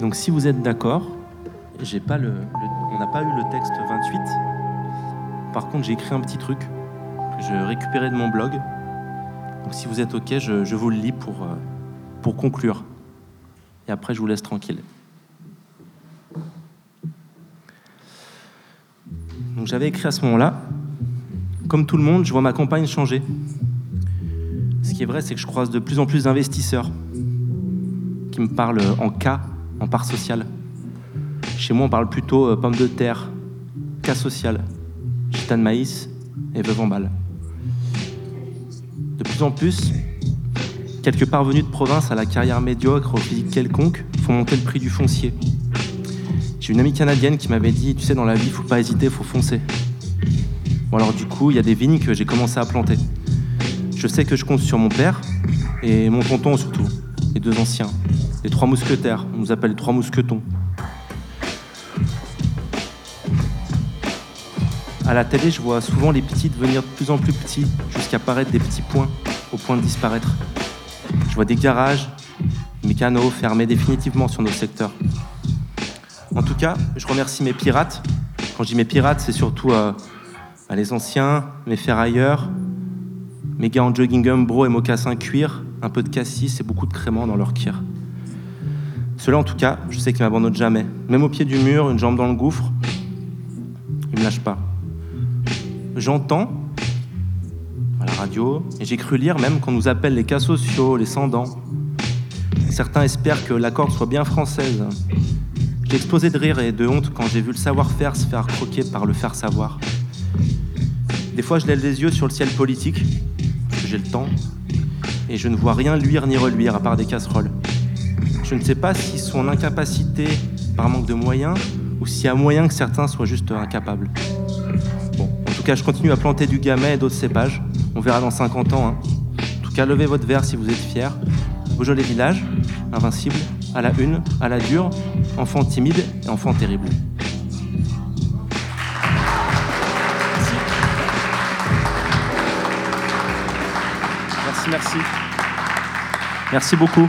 Donc si vous êtes d'accord, j'ai pas le, on n'a pas eu le texte 28. Par contre, j'ai écrit un petit truc que j'ai récupéré de mon blog. Donc si vous êtes OK, je, je vous le lis pour, euh, pour conclure. Et après, je vous laisse tranquille. Donc j'avais écrit à ce moment-là, comme tout le monde, je vois ma campagne changer. Ce qui est vrai, c'est que je croise de plus en plus d'investisseurs qui me parlent en cas, en part sociale. Chez moi, on parle plutôt euh, pommes de terre, cas social, gitane maïs et veuve en balle. De plus en plus, quelques parvenus de province à la carrière médiocre, au physique quelconque, font monter le prix du foncier. J'ai une amie canadienne qui m'avait dit, tu sais, dans la vie, faut pas hésiter, faut foncer. Bon alors du coup, il y a des vignes que j'ai commencé à planter. Je sais que je compte sur mon père et mon tonton surtout, les deux anciens, les trois mousquetaires. On nous appelle les trois mousquetons. À la télé, je vois souvent les petits devenir de plus en plus petits, jusqu'à paraître des petits points, au point de disparaître. Je vois des garages, mécanos fermés définitivement sur nos secteurs. En tout cas, je remercie mes pirates. Quand je dis mes pirates, c'est surtout euh, bah, les anciens, mes ferrailleurs, mes gars en jogging umbro et mocassins cuir, un peu de cassis et beaucoup de créments dans leur kir. Ceux-là, en tout cas, je sais qu'ils m'abandonnent jamais. Même au pied du mur, une jambe dans le gouffre, ils me lâchent pas. J'entends à la radio, et j'ai cru lire même qu'on nous appelle les cas sociaux, les sans-dents. Certains espèrent que la corde soit bien française. J'ai explosé de rire et de honte quand j'ai vu le savoir-faire se faire croquer par le faire savoir. Des fois, je lève les yeux sur le ciel politique, parce que j'ai le temps, et je ne vois rien luire ni reluire à part des casseroles. Je ne sais pas si son incapacité par manque de moyens ou s'il y a moyen que certains soient juste incapables. Bon, en tout cas, je continue à planter du gamay et d'autres cépages. On verra dans 50 ans. hein. En tout cas, levez votre verre si vous êtes fiers. Beaujolais village, invincible, à la une, à la dure, enfant timide et enfant terrible. Merci, merci. Merci beaucoup.